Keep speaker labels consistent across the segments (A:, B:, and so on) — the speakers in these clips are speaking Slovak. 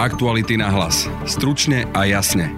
A: Aktuality na hlas. Stručne a jasne.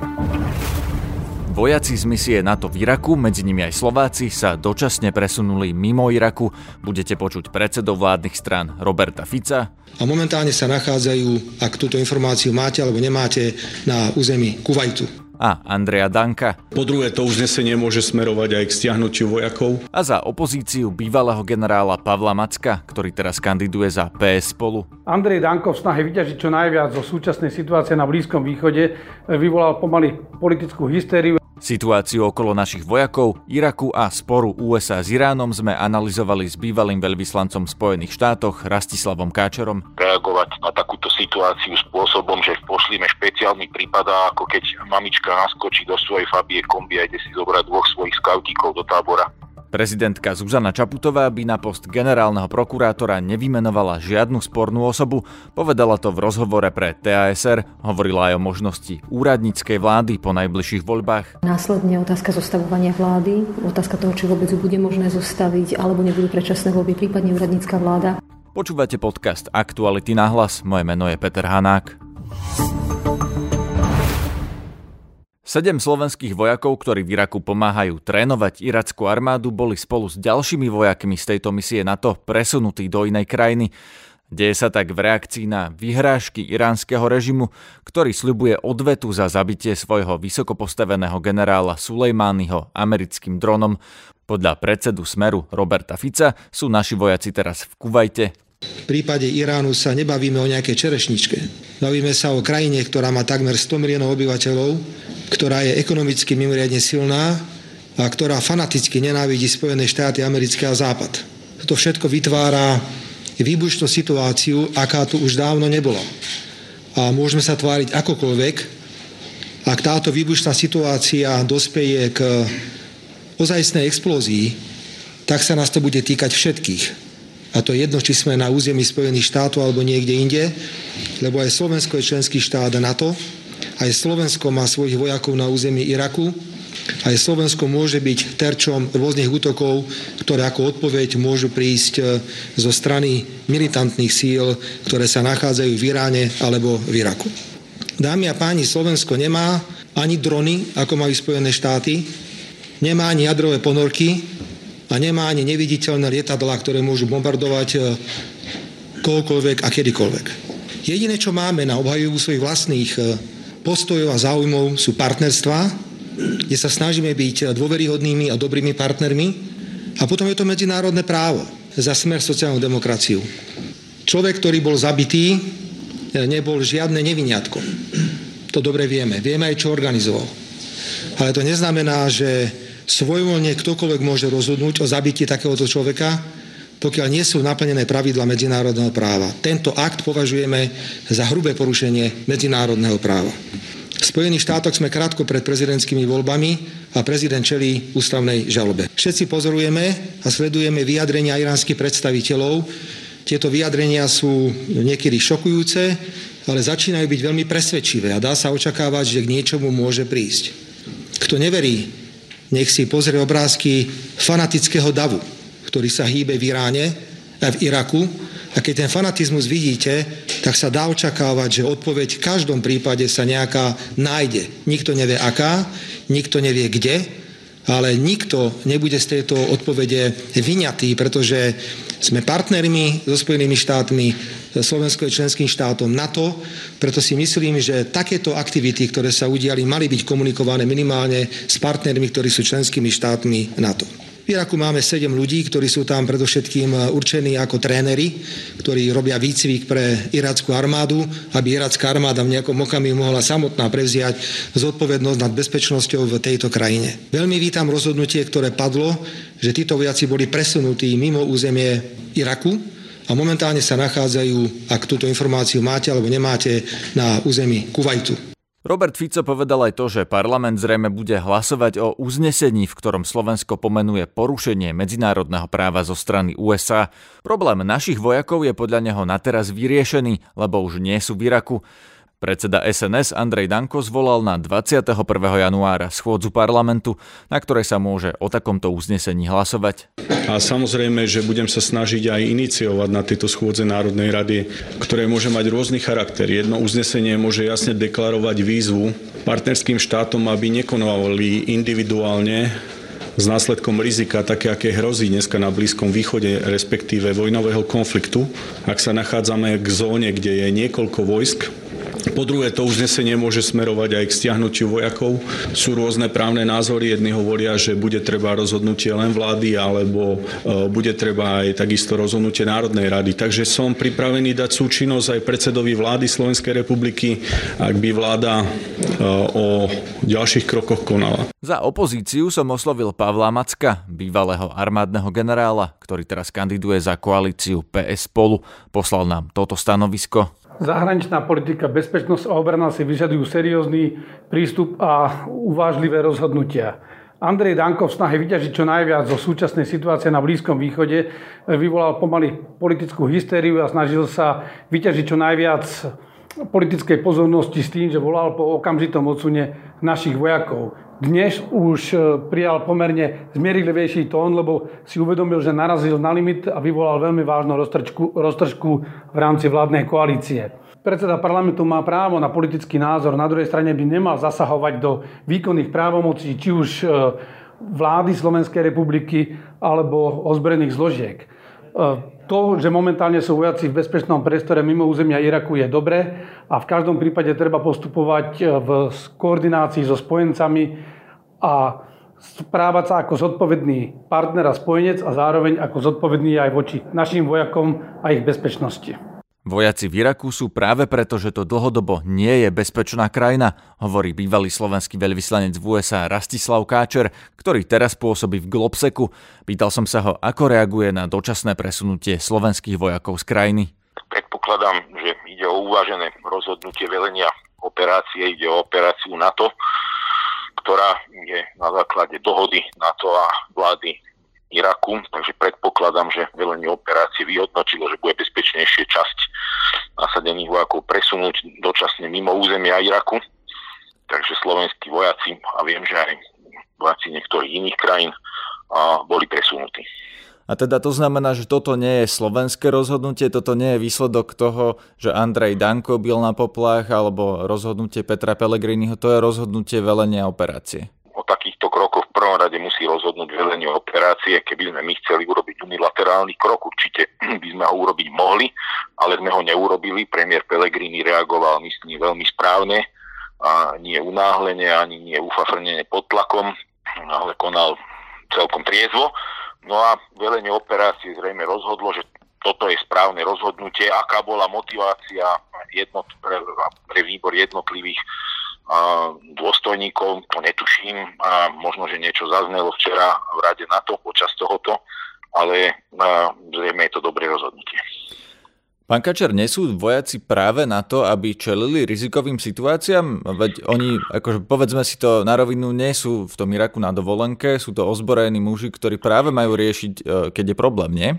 B: Vojaci z misie NATO v Iraku, medzi nimi aj Slováci, sa dočasne presunuli mimo Iraku. Budete počuť predsedov vládnych strán Roberta Fica.
C: A momentálne sa nachádzajú, ak túto informáciu máte alebo nemáte, na území Kuwaitu
B: a Andreja Danka.
D: Po druhé, to uznesenie môže smerovať aj k stiahnutiu vojakov.
B: A za opozíciu bývalého generála Pavla Macka, ktorý teraz kandiduje za PS spolu.
E: Andrej Danko v snahe vyťažiť čo najviac zo súčasnej situácie na Blízkom východe vyvolal pomaly politickú hystériu.
B: Situáciu okolo našich vojakov, Iraku a sporu USA s Iránom sme analyzovali s bývalým veľvyslancom v Spojených štátoch Rastislavom Káčerom.
F: Reagovať na takúto situáciu spôsobom, že pošlíme špeciálny prípad, ako keď mamička naskočí do svojej fabie kombi a ide si zobrať dvoch svojich skautíkov do tábora.
B: Prezidentka Zuzana Čaputová by na post generálneho prokurátora nevymenovala žiadnu spornú osobu, povedala to v rozhovore pre TASR, hovorila aj o možnosti úradníckej vlády po najbližších voľbách.
G: Následne otázka zostavovania vlády, otázka toho, či vôbec bude možné zostaviť, alebo nebudú predčasné voľby, prípadne úradnícka vláda.
B: Počúvate podcast Aktuality na hlas, moje meno je Peter Hanák. Sedem slovenských vojakov, ktorí v Iraku pomáhajú trénovať irackú armádu, boli spolu s ďalšími vojakmi z tejto misie NATO presunutí do inej krajiny. Deje sa tak v reakcii na vyhrážky iránskeho režimu, ktorý sľubuje odvetu za zabitie svojho vysokopostaveného generála Sulejmányho americkým dronom. Podľa predsedu Smeru Roberta Fica sú naši vojaci teraz v Kuvajte.
C: V prípade Iránu sa nebavíme o nejakej čerešničke. Bavíme sa o krajine, ktorá má takmer 100 miliónov obyvateľov, ktorá je ekonomicky mimoriadne silná a ktorá fanaticky nenávidí Spojené štáty americké a Západ. Toto všetko vytvára výbušnú situáciu, aká tu už dávno nebola. A môžeme sa tváriť akokoľvek, ak táto výbušná situácia dospeje k ozajstnej explózii, tak sa nás to bude týkať všetkých. A to je jedno, či sme na území Spojených štátov alebo niekde inde, lebo aj Slovensko je členský štát NATO aj Slovensko má svojich vojakov na území Iraku. Aj Slovensko môže byť terčom rôznych útokov, ktoré ako odpoveď môžu prísť e, zo strany militantných síl, ktoré sa nachádzajú v Iráne alebo v Iraku. Dámy a páni, Slovensko nemá ani drony, ako majú Spojené štáty, nemá ani jadrové ponorky a nemá ani neviditeľné lietadlá, ktoré môžu bombardovať e, kohokoľvek a kedykoľvek. Jediné, čo máme na obhajobu svojich vlastných e, postojov a záujmov sú partnerstva, kde sa snažíme byť dôveryhodnými a dobrými partnermi. A potom je to medzinárodné právo za smer sociálnu demokraciu. Človek, ktorý bol zabitý, nebol žiadne neviniatko. To dobre vieme. Vieme aj, čo organizoval. Ale to neznamená, že svojvoľne ktokoľvek môže rozhodnúť o zabití takéhoto človeka, pokiaľ nie sú naplnené pravidla medzinárodného práva. Tento akt považujeme za hrubé porušenie medzinárodného práva. V Spojených štátoch sme krátko pred prezidentskými voľbami a prezident čelí ústavnej žalobe. Všetci pozorujeme a sledujeme vyjadrenia iránskych predstaviteľov. Tieto vyjadrenia sú niekedy šokujúce, ale začínajú byť veľmi presvedčivé a dá sa očakávať, že k niečomu môže prísť. Kto neverí, nech si pozrie obrázky fanatického davu, ktorý sa hýbe v Iráne a v Iraku. A keď ten fanatizmus vidíte, tak sa dá očakávať, že odpoveď v každom prípade sa nejaká nájde. Nikto nevie aká, nikto nevie kde, ale nikto nebude z tejto odpovede vyňatý, pretože sme partnermi so Spojenými štátmi, Slovensko je členským štátom NATO, preto si myslím, že takéto aktivity, ktoré sa udiali, mali byť komunikované minimálne s partnermi, ktorí sú členskými štátmi NATO. V Iraku máme 7 ľudí, ktorí sú tam predovšetkým e, určení ako tréneri, ktorí robia výcvik pre irackú armádu, aby iracká armáda v nejakom okamihu mohla samotná prevziať zodpovednosť nad bezpečnosťou v tejto krajine. Veľmi vítam rozhodnutie, ktoré padlo, že títo vojaci boli presunutí mimo územie Iraku, a momentálne sa nachádzajú, ak túto informáciu máte alebo nemáte, na území Kuwaitu.
B: Robert Fico povedal aj to, že parlament zrejme bude hlasovať o uznesení, v ktorom Slovensko pomenuje porušenie medzinárodného práva zo strany USA. Problém našich vojakov je podľa neho na teraz vyriešený, lebo už nie sú v Iraku. Predseda SNS Andrej Danko zvolal na 21. januára schôdzu parlamentu, na ktorej sa môže o takomto uznesení hlasovať.
D: A samozrejme, že budem sa snažiť aj iniciovať na tieto schôdze Národnej rady, ktoré môže mať rôzny charakter. Jedno uznesenie môže jasne deklarovať výzvu partnerským štátom, aby nekonovali individuálne s následkom rizika, také aké hrozí dneska na Blízkom východe, respektíve vojnového konfliktu. Ak sa nachádzame k zóne, kde je niekoľko vojsk, po druhé, to uznesenie môže smerovať aj k stiahnutiu vojakov. Sú rôzne právne názory. Jedni hovoria, že bude treba rozhodnutie len vlády, alebo e, bude treba aj takisto rozhodnutie Národnej rady. Takže som pripravený dať súčinnosť aj predsedovi vlády Slovenskej republiky, ak by vláda e, o ďalších krokoch konala.
B: Za opozíciu som oslovil Pavla Macka, bývalého armádneho generála, ktorý teraz kandiduje za koalíciu PS spolu. Poslal nám toto stanovisko.
E: Zahraničná politika, bezpečnosť a obrana si vyžadujú seriózny prístup a uvážlivé rozhodnutia. Andrej Danko v snahe vyťažiť čo najviac zo súčasnej situácie na Blízkom východe vyvolal pomaly politickú hystériu a snažil sa vyťažiť čo najviac politickej pozornosti s tým, že volal po okamžitom odsune našich vojakov. Dnes už e, prijal pomerne zmierilivejší tón, lebo si uvedomil, že narazil na limit a vyvolal veľmi vážnu roztržku, roztržku v rámci vládnej koalície. Predseda parlamentu má právo na politický názor, na druhej strane by nemal zasahovať do výkonných právomocí či už e, vlády Slovenskej republiky alebo ozbrojených zložiek. E, to, že momentálne sú vojaci v bezpečnom priestore mimo územia Iraku je dobré a v každom prípade treba postupovať v koordinácii so spojencami a správať sa ako zodpovedný partner a spojenec a zároveň ako zodpovedný aj voči našim vojakom a ich bezpečnosti.
B: Vojaci v Iraku sú práve preto, že to dlhodobo nie je bezpečná krajina, hovorí bývalý slovenský veľvyslanec v USA Rastislav Káčer, ktorý teraz pôsobí v Globseku. Pýtal som sa ho, ako reaguje na dočasné presunutie slovenských vojakov z krajiny.
F: Predpokladám, že ide o uvážené rozhodnutie velenia operácie, ide o operáciu NATO, ktorá je na základe dohody NATO a vlády Iraku, takže predpokladám, že velenie operácie vyhodnotilo, že bude bezpečnejšie časť nasadených vojakov presunúť dočasne mimo územia Iraku. Takže slovenskí vojaci, a viem, že aj vojaci niektorých iných krajín, boli presunutí.
B: A teda to znamená, že toto nie je slovenské rozhodnutie, toto nie je výsledok toho, že Andrej Danko byl na poplach alebo rozhodnutie Petra Pellegriniho, to je rozhodnutie velenia operácie.
F: O takýchto krokoch prvom rade musí rozhodnúť velenie operácie. Keby sme my chceli urobiť unilaterálny krok, určite by sme ho urobiť mohli, ale sme ho neurobili. Premiér Pellegrini reagoval, myslím, veľmi správne, a nie unáhlenie, ani nie ufafrnenie pod tlakom, ale konal celkom triezvo No a velenie operácie zrejme rozhodlo, že toto je správne rozhodnutie. Aká bola motivácia jednot, pre, pre výbor jednotlivých dôstojníkov, to netuším. A možno, že niečo zaznelo včera v rade na to počas tohoto, ale a, zrejme je to dobré rozhodnutie.
B: Pán Kačer, nesú vojaci práve na to, aby čelili rizikovým situáciám? Veď oni, akože povedzme si to na rovinu, nie sú v tom Iraku na dovolenke, sú to ozbrojení muži, ktorí práve majú riešiť, e, keď je problém, nie?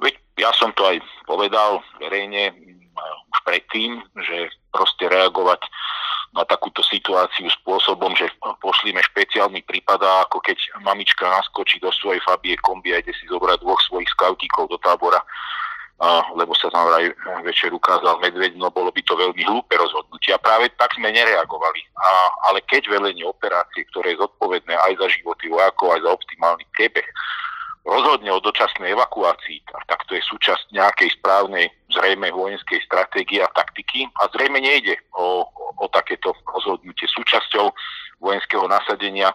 F: Veď ja som to aj povedal verejne e, už predtým, že proste reagovať na takúto situáciu spôsobom, že pošlíme špeciálny prípad, ako keď mamička naskočí do svojej Fabie kombi a ide si zobrať dvoch svojich skautíkov do tábora a, lebo sa tam aj večer ukázal medveď, no bolo by to veľmi hlúpe rozhodnutie. A práve tak sme nereagovali. A, ale keď velenie operácie, ktoré je zodpovedné aj za životy vojakov, aj za optimálny priebeh, rozhodne o dočasnej evakuácii, tak to je súčasť nejakej správnej, zrejme vojenskej stratégie a taktiky. A zrejme nejde o, o, takéto rozhodnutie. Súčasťou vojenského nasadenia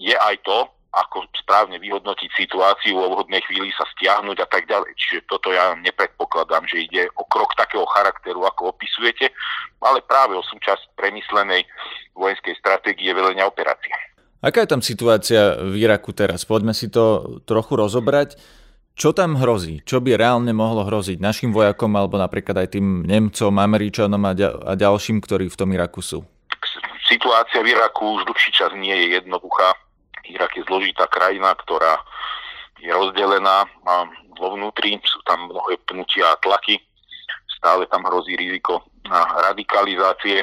F: je aj to, ako správne vyhodnotiť situáciu, vo vhodnej chvíli sa stiahnuť a tak ďalej. Čiže toto ja nepredpokladám, že ide o krok takého charakteru, ako opisujete, ale práve o súčasť premyslenej vojenskej stratégie velenia operácie.
B: Aká je tam situácia v Iraku teraz? Poďme si to trochu rozobrať. Čo tam hrozí? Čo by reálne mohlo hroziť našim vojakom alebo napríklad aj tým Nemcom, Američanom a, a ďalším, ktorí v tom Iraku sú?
F: Situácia v Iraku už dlhší čas nie je jednoduchá Irak je zložitá krajina, ktorá je rozdelená a vo vnútri sú tam mnohé pnutia a tlaky. Stále tam hrozí riziko radikalizácie,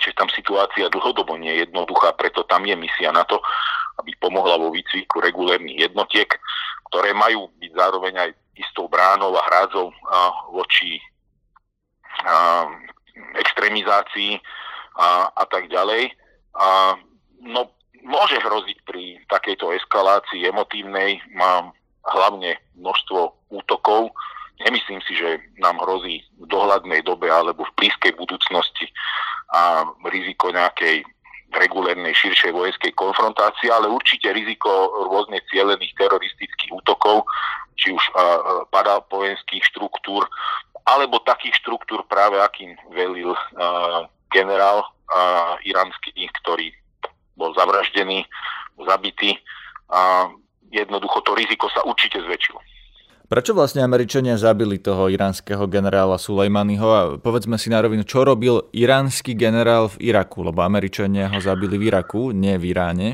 F: čiže tam situácia dlhodobo nie je jednoduchá, preto tam je misia na to, aby pomohla vo výcviku regulérnych jednotiek, ktoré majú byť zároveň aj istou bránou a hrádzou voči extrémizácii a, a tak ďalej. A, no, môže hroziť pri takejto eskalácii emotívnej, mám hlavne množstvo útokov. Nemyslím si, že nám hrozí v dohľadnej dobe alebo v blízkej budúcnosti a riziko nejakej regulérnej širšej vojenskej konfrontácie, ale určite riziko rôzne cielených teroristických útokov, či už padal vojenských štruktúr, alebo takých štruktúr práve akým velil generál iránsky, ktorý bol zavraždený, zabitý a jednoducho to riziko sa určite zväčšilo.
B: Prečo vlastne Američania zabili toho iránskeho generála Sulejmanyho a povedzme si na rovinu, čo robil iránsky generál v Iraku, lebo Američania ho zabili v Iraku, nie v Iráne?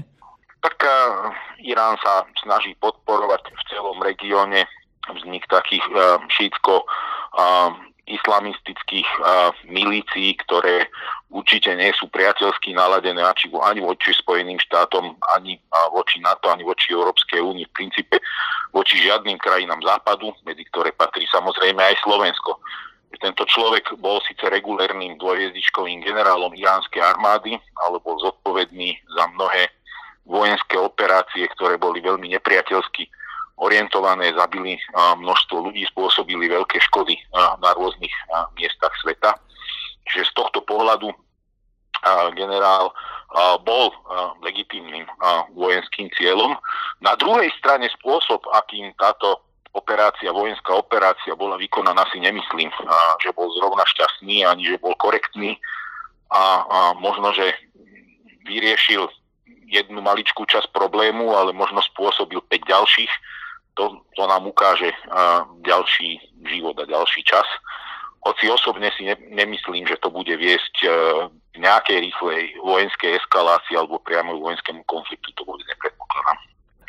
F: Tak uh, Irán sa snaží podporovať v celom regióne vznik takých šítsko uh, islamistických uh, milícií, ktoré určite nie sú priateľsky naladené ani voči Spojeným štátom, ani voči NATO, ani voči Európskej únii. V princípe voči žiadnym krajinám západu, medzi ktoré patrí samozrejme aj Slovensko. Tento človek bol síce regulérnym dvojhviezdičkovým generálom iránskej armády, ale bol zodpovedný za mnohé vojenské operácie, ktoré boli veľmi nepriateľsky orientované, zabili množstvo ľudí, spôsobili veľké škody na rôznych miestach sveta. Čiže z tohto pohľadu generál bol legitímnym vojenským cieľom. Na druhej strane spôsob, akým táto operácia, vojenská operácia bola vykonaná, si nemyslím, že bol zrovna šťastný, ani že bol korektný a, a možno, že vyriešil jednu maličkú časť problému, ale možno spôsobil 5 ďalších. To, to nám ukáže ďalší život a ďalší čas. Hoci osobne si ne, nemyslím, že to bude viesť e, k nejakej rýchlej vojenskej eskalácii alebo priamo vojenskému konfliktu, to vôbec nepredpokladám.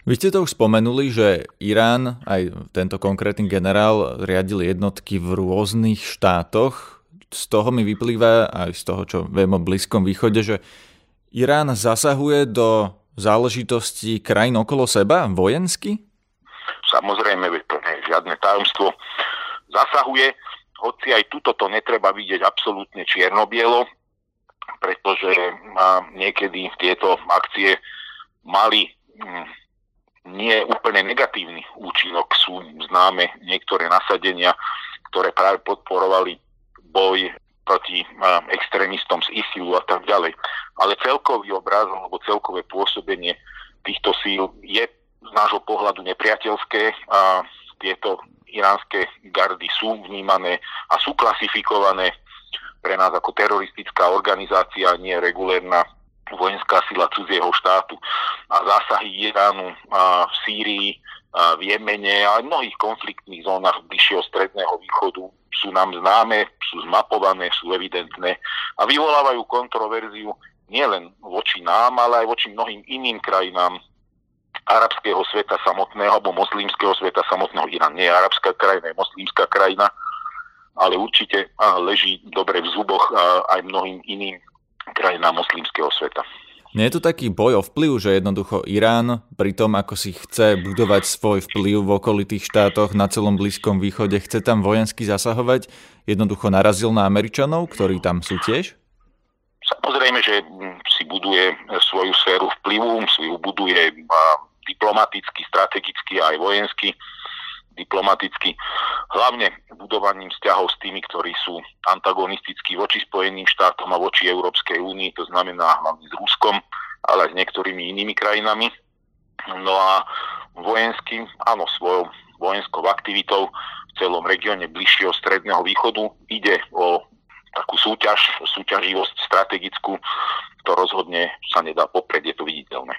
B: Vy ste to už spomenuli, že Irán, aj tento konkrétny generál, riadil jednotky v rôznych štátoch. Z toho mi vyplýva aj z toho, čo viem o Blízkom východe, že Irán zasahuje do záležitostí krajín okolo seba vojensky?
F: Samozrejme, to nie je žiadne tajomstvo. Zasahuje, hoci aj tuto to netreba vidieť absolútne čierno-bielo, pretože niekedy tieto akcie mali mm, nie úplne negatívny účinok. Sú známe niektoré nasadenia, ktoré práve podporovali boj proti extrémistom z ISILu a tak ďalej. Ale celkový obraz alebo celkové pôsobenie týchto síl je z nášho pohľadu nepriateľské. A tieto iránske gardy sú vnímané a sú klasifikované pre nás ako teroristická organizácia, nie regulérna vojenská sila cudzieho štátu. A zásahy Iránu a v Sýrii, a v Jemene a v mnohých konfliktných zónach bližšieho stredného východu sú nám známe, sú zmapované, sú evidentné a vyvolávajú kontroverziu nielen voči nám, ale aj voči mnohým iným krajinám arabského sveta samotného alebo moslimského sveta samotného. Irán nie je arabská krajina, je moslimská krajina, ale určite leží dobre v zuboch aj mnohým iným krajinám moslimského sveta.
B: Nie je to taký boj o vplyv, že jednoducho Irán pri tom, ako si chce budovať svoj vplyv v okolitých štátoch na celom Blízkom východe, chce tam vojensky zasahovať, jednoducho narazil na Američanov, ktorí tam sú tiež?
F: Samozrejme, že si buduje svoju sféru vplyvu, si ju buduje diplomaticky, strategicky a aj vojensky diplomaticky, hlavne budovaním vzťahov s tými, ktorí sú antagonistickí voči Spojeným štátom a voči Európskej únii, to znamená hlavne s Ruskom, ale aj s niektorými inými krajinami. No a vojensky, áno, svojou vojenskou aktivitou v celom regióne bližšieho stredného východu ide o takú súťaž, súťaživosť strategickú, to rozhodne sa nedá poprieť, je to viditeľné.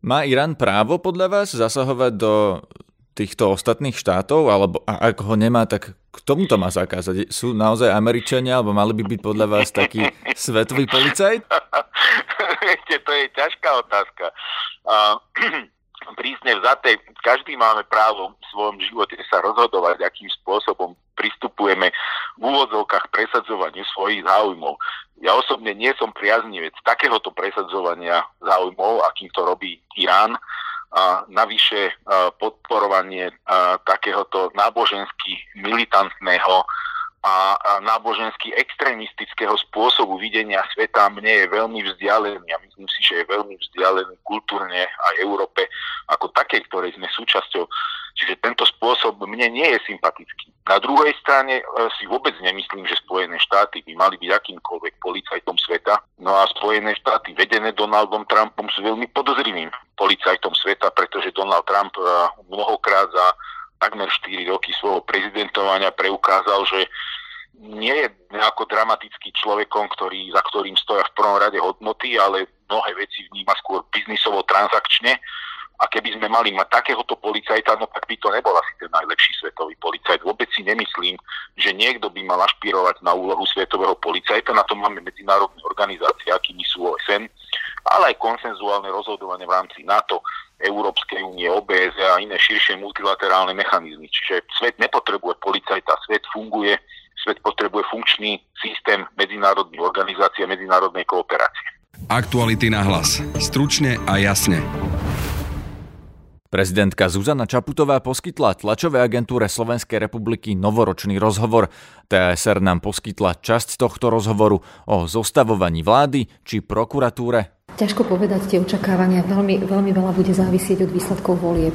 B: Má Irán právo podľa vás zasahovať do týchto ostatných štátov, alebo ak ho nemá, tak k tomu to má zakázať? Sú naozaj Američania, alebo mali by byť podľa vás taký svetový policajt?
F: Viete, to je ťažká otázka. A, prísne vzaté, každý máme právo v svojom živote sa rozhodovať, akým spôsobom pristupujeme v úvodzovkách presadzovaniu svojich záujmov. Ja osobne nie som priaznivec takéhoto presadzovania záujmov, akým to robí Irán, a navyše podporovanie takéhoto nábožensky militantného a nábožensky extrémistického spôsobu videnia sveta mne je veľmi vzdialený a myslím si, že je veľmi vzdialený kultúrne aj Európe ako také, ktorej sme súčasťou. Čiže tento spôsob mne nie je sympatický. Na druhej strane e, si vôbec nemyslím, že Spojené štáty by mali byť akýmkoľvek policajtom sveta. No a Spojené štáty vedené Donaldom Trumpom sú veľmi podozrivým policajtom sveta, pretože Donald Trump e, mnohokrát za takmer 4 roky svojho prezidentovania preukázal, že nie je nejako dramatický človekom, ktorý, za ktorým stoja v prvom rade hodnoty, ale mnohé veci vníma skôr biznisovo transakčne. A keby sme mali mať takéhoto policajta, no tak by to nebol asi ten najlepší svetový policajt. Vôbec si nemyslím, že niekto by mal ašpirovať na úlohu svetového policajta. Na to máme medzinárodné organizácie, akými sú OSN, ale aj konsenzuálne rozhodovanie v rámci NATO. Európskej únie, OBS a iné širšie multilaterálne mechanizmy. Čiže svet nepotrebuje policajta, svet funguje, svet potrebuje funkčný systém medzinárodných organizácií a medzinárodnej kooperácie.
A: Aktuality na hlas. Stručne a jasne.
B: Prezidentka Zuzana Čaputová poskytla tlačovej agentúre Slovenskej republiky novoročný rozhovor. TSR nám poskytla časť tohto rozhovoru o zostavovaní vlády či prokuratúre
G: Ťažko povedať tie očakávania, veľmi, veľmi veľa bude závisieť od výsledkov volieb.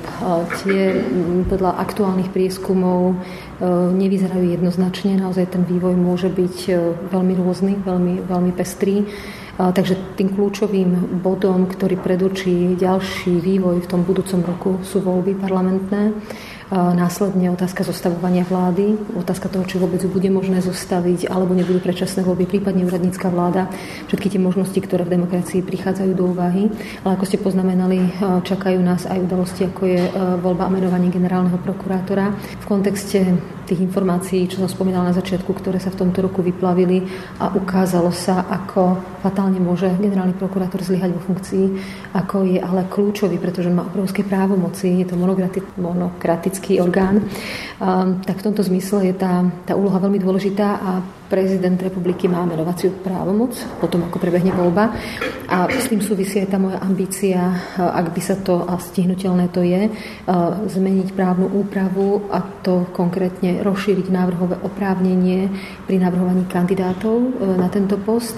G: Tie podľa aktuálnych prieskumov e, nevyzerajú jednoznačne, naozaj ten vývoj môže byť e, veľmi rôzny, veľmi, veľmi pestrý. Takže tým kľúčovým bodom, ktorý predurčí ďalší vývoj v tom budúcom roku, sú voľby parlamentné. Následne otázka zostavovania vlády, otázka toho, či vôbec bude možné zostaviť, alebo nebudú predčasné voľby, prípadne úradnícka vláda. Všetky tie možnosti, ktoré v demokracii prichádzajú do úvahy. Ale ako ste poznamenali, čakajú nás aj udalosti, ako je voľba a menovanie generálneho prokurátora. V kontexte tých informácií, čo som spomínala na začiatku, ktoré sa v tomto roku vyplavili a ukázalo sa, ako fatálne môže generálny prokurátor zlyhať vo funkcii, ako je ale kľúčový, pretože má obrovské právomoci, je to monokratický orgán. Tak v tomto zmysle je tá, tá úloha veľmi dôležitá a prezident republiky má menovaciu právomoc, potom ako prebehne voľba. A s tým súvisí aj tá moja ambícia, ak by sa to, a stihnutelné to je, zmeniť právnu úpravu a to konkrétne rozšíriť návrhové oprávnenie pri navrhovaní kandidátov e, na tento post,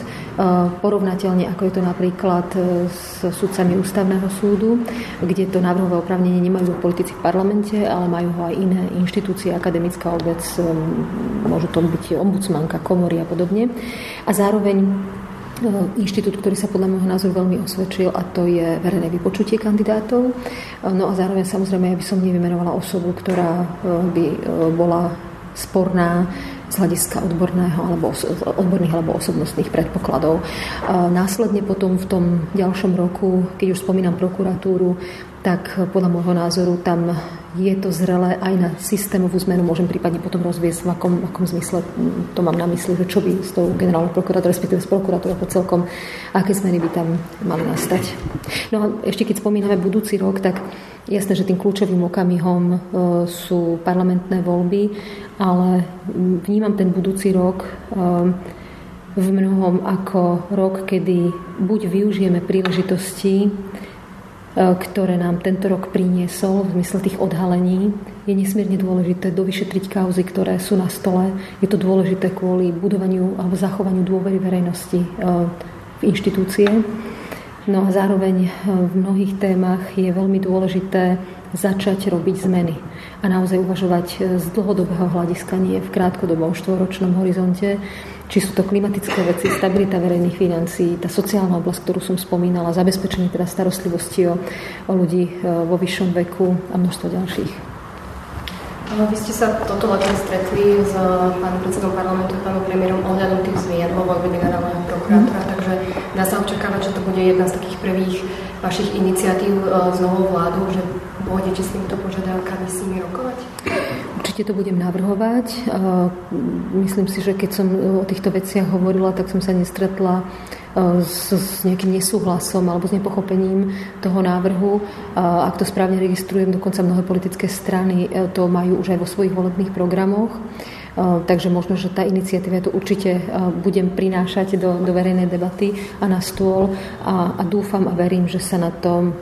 G: porovnateľne ako je to napríklad s sudcami ústavného súdu, kde to návrhové oprávnenie nemajú politici v parlamente, ale majú ho aj iné inštitúcie, akademická obec, môžu to byť ombudsmanka, a komory a podobne. A zároveň e, inštitút, ktorý sa podľa môjho názoru veľmi osvedčil a to je verejné vypočutie kandidátov. E, no a zároveň samozrejme ja by som nevymenovala osobu, ktorá e, by bola sporná z hľadiska odborného alebo, odborných alebo osobnostných predpokladov. Následne potom v tom ďalšom roku, keď už spomínam prokuratúru, tak podľa môjho názoru tam je to zrelé aj na systémovú zmenu. Môžem prípadne potom rozviesť, v akom, akom zmysle to mám na mysli, že čo by s tou generálnou prokurátorou, respektíve s prokurátorou ako celkom, aké zmeny by tam mali nastať. No a ešte keď spomíname budúci rok, tak jasné, že tým kľúčovým okamihom e, sú parlamentné voľby, ale vnímam ten budúci rok e, v mnohom ako rok, kedy buď využijeme príležitosti, ktoré nám tento rok priniesol v zmysle tých odhalení, je nesmierne dôležité dovyšetriť kauzy, ktoré sú na stole. Je to dôležité kvôli budovaniu alebo zachovaniu dôvery verejnosti e, v inštitúcie. No a zároveň e, v mnohých témach je veľmi dôležité začať robiť zmeny a naozaj uvažovať z dlhodobého hľadiska, nie v krátkodobom štvoročnom horizonte, či sú to klimatické veci, stabilita verejných financií, tá sociálna oblasť, ktorú som spomínala, zabezpečenie teda starostlivosti o, o ľudí e, vo vyššom veku a množstvo ďalších.
H: Vy ste sa toto leto stretli s pánom predsedom parlamentu, pánom premiérom ohľadom tých zmien vo voľbe generálneho prokurátora, mm. takže dá sa očakávať, že to bude jedna z takých prvých vašich iniciatív e, s novou vládou, že pôjdete s týmito požiadavkami s nimi rokovať?
G: Určite to budem navrhovať. Myslím si, že keď som o týchto veciach hovorila, tak som sa nestretla s, s nejakým nesúhlasom alebo s nepochopením toho návrhu. Ak to správne registrujem, dokonca mnohé politické strany to majú už aj vo svojich volebných programoch. Takže možno, že tá iniciatíva to určite budem prinášať do, do verejnej debaty a na stôl a, a dúfam a verím, že sa na tom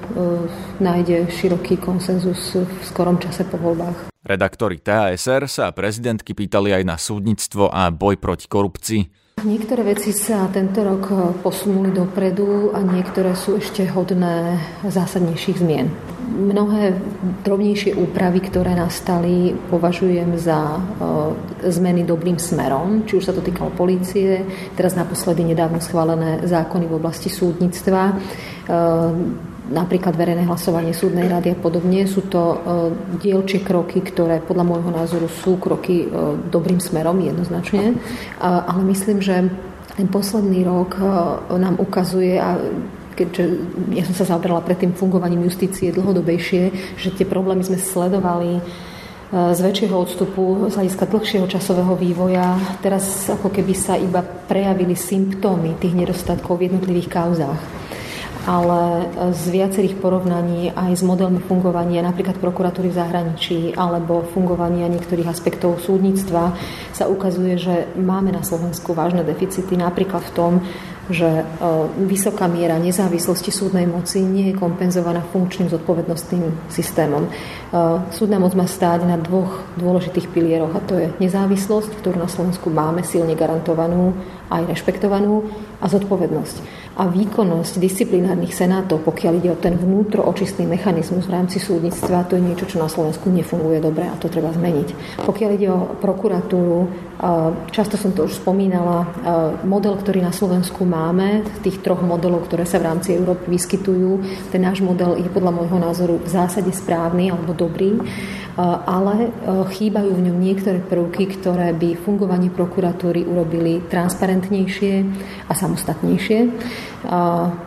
G: nájde široký konsenzus v skorom čase po voľbách.
B: Redaktori TASR sa prezidentky pýtali aj na súdnictvo a boj proti korupcii.
G: Niektoré veci sa tento rok posunuli dopredu a niektoré sú ešte hodné zásadnejších zmien. Mnohé drobnejšie úpravy, ktoré nastali, považujem za zmeny dobrým smerom, či už sa to týkalo polície, teraz naposledy nedávno schválené zákony v oblasti súdnictva napríklad verejné hlasovanie súdnej rady a podobne. Sú to e, dielčie kroky, ktoré podľa môjho názoru sú kroky e, dobrým smerom jednoznačne, ale myslím, že ten posledný rok e, nám ukazuje a keďže ja som sa zaoberala pred tým fungovaním justície dlhodobejšie, že tie problémy sme sledovali z väčšieho odstupu, z hľadiska dlhšieho časového vývoja. Teraz ako keby sa iba prejavili symptómy tých nedostatkov v jednotlivých kauzách ale z viacerých porovnaní aj s modelmi fungovania napríklad prokuratúry v zahraničí alebo fungovania niektorých aspektov súdnictva sa ukazuje, že máme na Slovensku vážne deficity napríklad v tom, že e, vysoká miera nezávislosti súdnej moci nie je kompenzovaná funkčným zodpovednostným systémom. E, súdna moc má stáť na dvoch dôležitých pilieroch a to je nezávislosť, ktorú na Slovensku máme silne garantovanú aj rešpektovanú a zodpovednosť a výkonnosť disciplinárnych senátov, pokiaľ ide o ten vnútroočistný mechanizmus v rámci súdnictva, to je niečo, čo na Slovensku nefunguje dobre a to treba zmeniť. Pokiaľ ide o prokuratúru, často som to už spomínala, model, ktorý na Slovensku máme, tých troch modelov, ktoré sa v rámci Európy vyskytujú, ten náš model je podľa môjho názoru v zásade správny alebo dobrý ale chýbajú v ňom niektoré prvky, ktoré by fungovanie prokuratúry urobili transparentnejšie a samostatnejšie.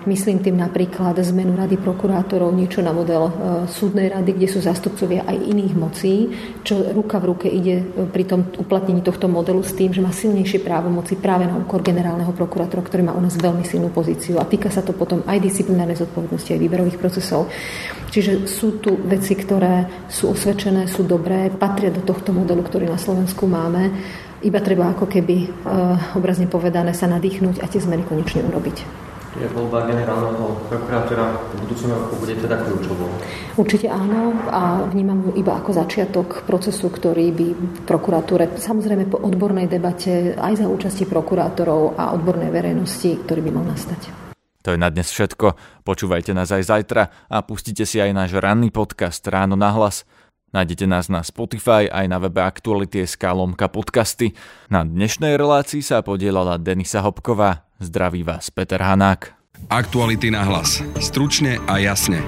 G: Myslím tým napríklad zmenu rady prokurátorov, niečo na model súdnej rady, kde sú zastupcovia aj iných mocí, čo ruka v ruke ide pri tom uplatnení tohto modelu s tým, že má silnejšie právomoci práve na úkor generálneho prokurátora, ktorý má u nás veľmi silnú pozíciu a týka sa to potom aj disciplinárnej zodpovednosti, aj výberových procesov. Čiže sú tu veci, ktoré sú osvedčené, sú dobré, patria do tohto modelu, ktorý na Slovensku máme. Iba treba ako keby e, obrazne povedané sa nadýchnuť a tie zmeny konečne urobiť.
I: Je voľba generálneho prokurátora v budúcom roku bude teda kľúčovou?
G: Určite áno a vnímam ju iba ako začiatok procesu, ktorý by v prokuratúre, samozrejme po odbornej debate aj za účasti prokurátorov a odbornej verejnosti, ktorý by mal nastať.
B: To je na dnes všetko. Počúvajte nás aj zajtra a pustite si aj náš ranný podcast Ráno na hlas. Nájdete nás na Spotify aj na webe Aktuality.sk lomka podcasty. Na dnešnej relácii sa podielala Denisa Hopková. Zdraví vás Peter Hanák.
A: Aktuality na hlas. Stručne a jasne.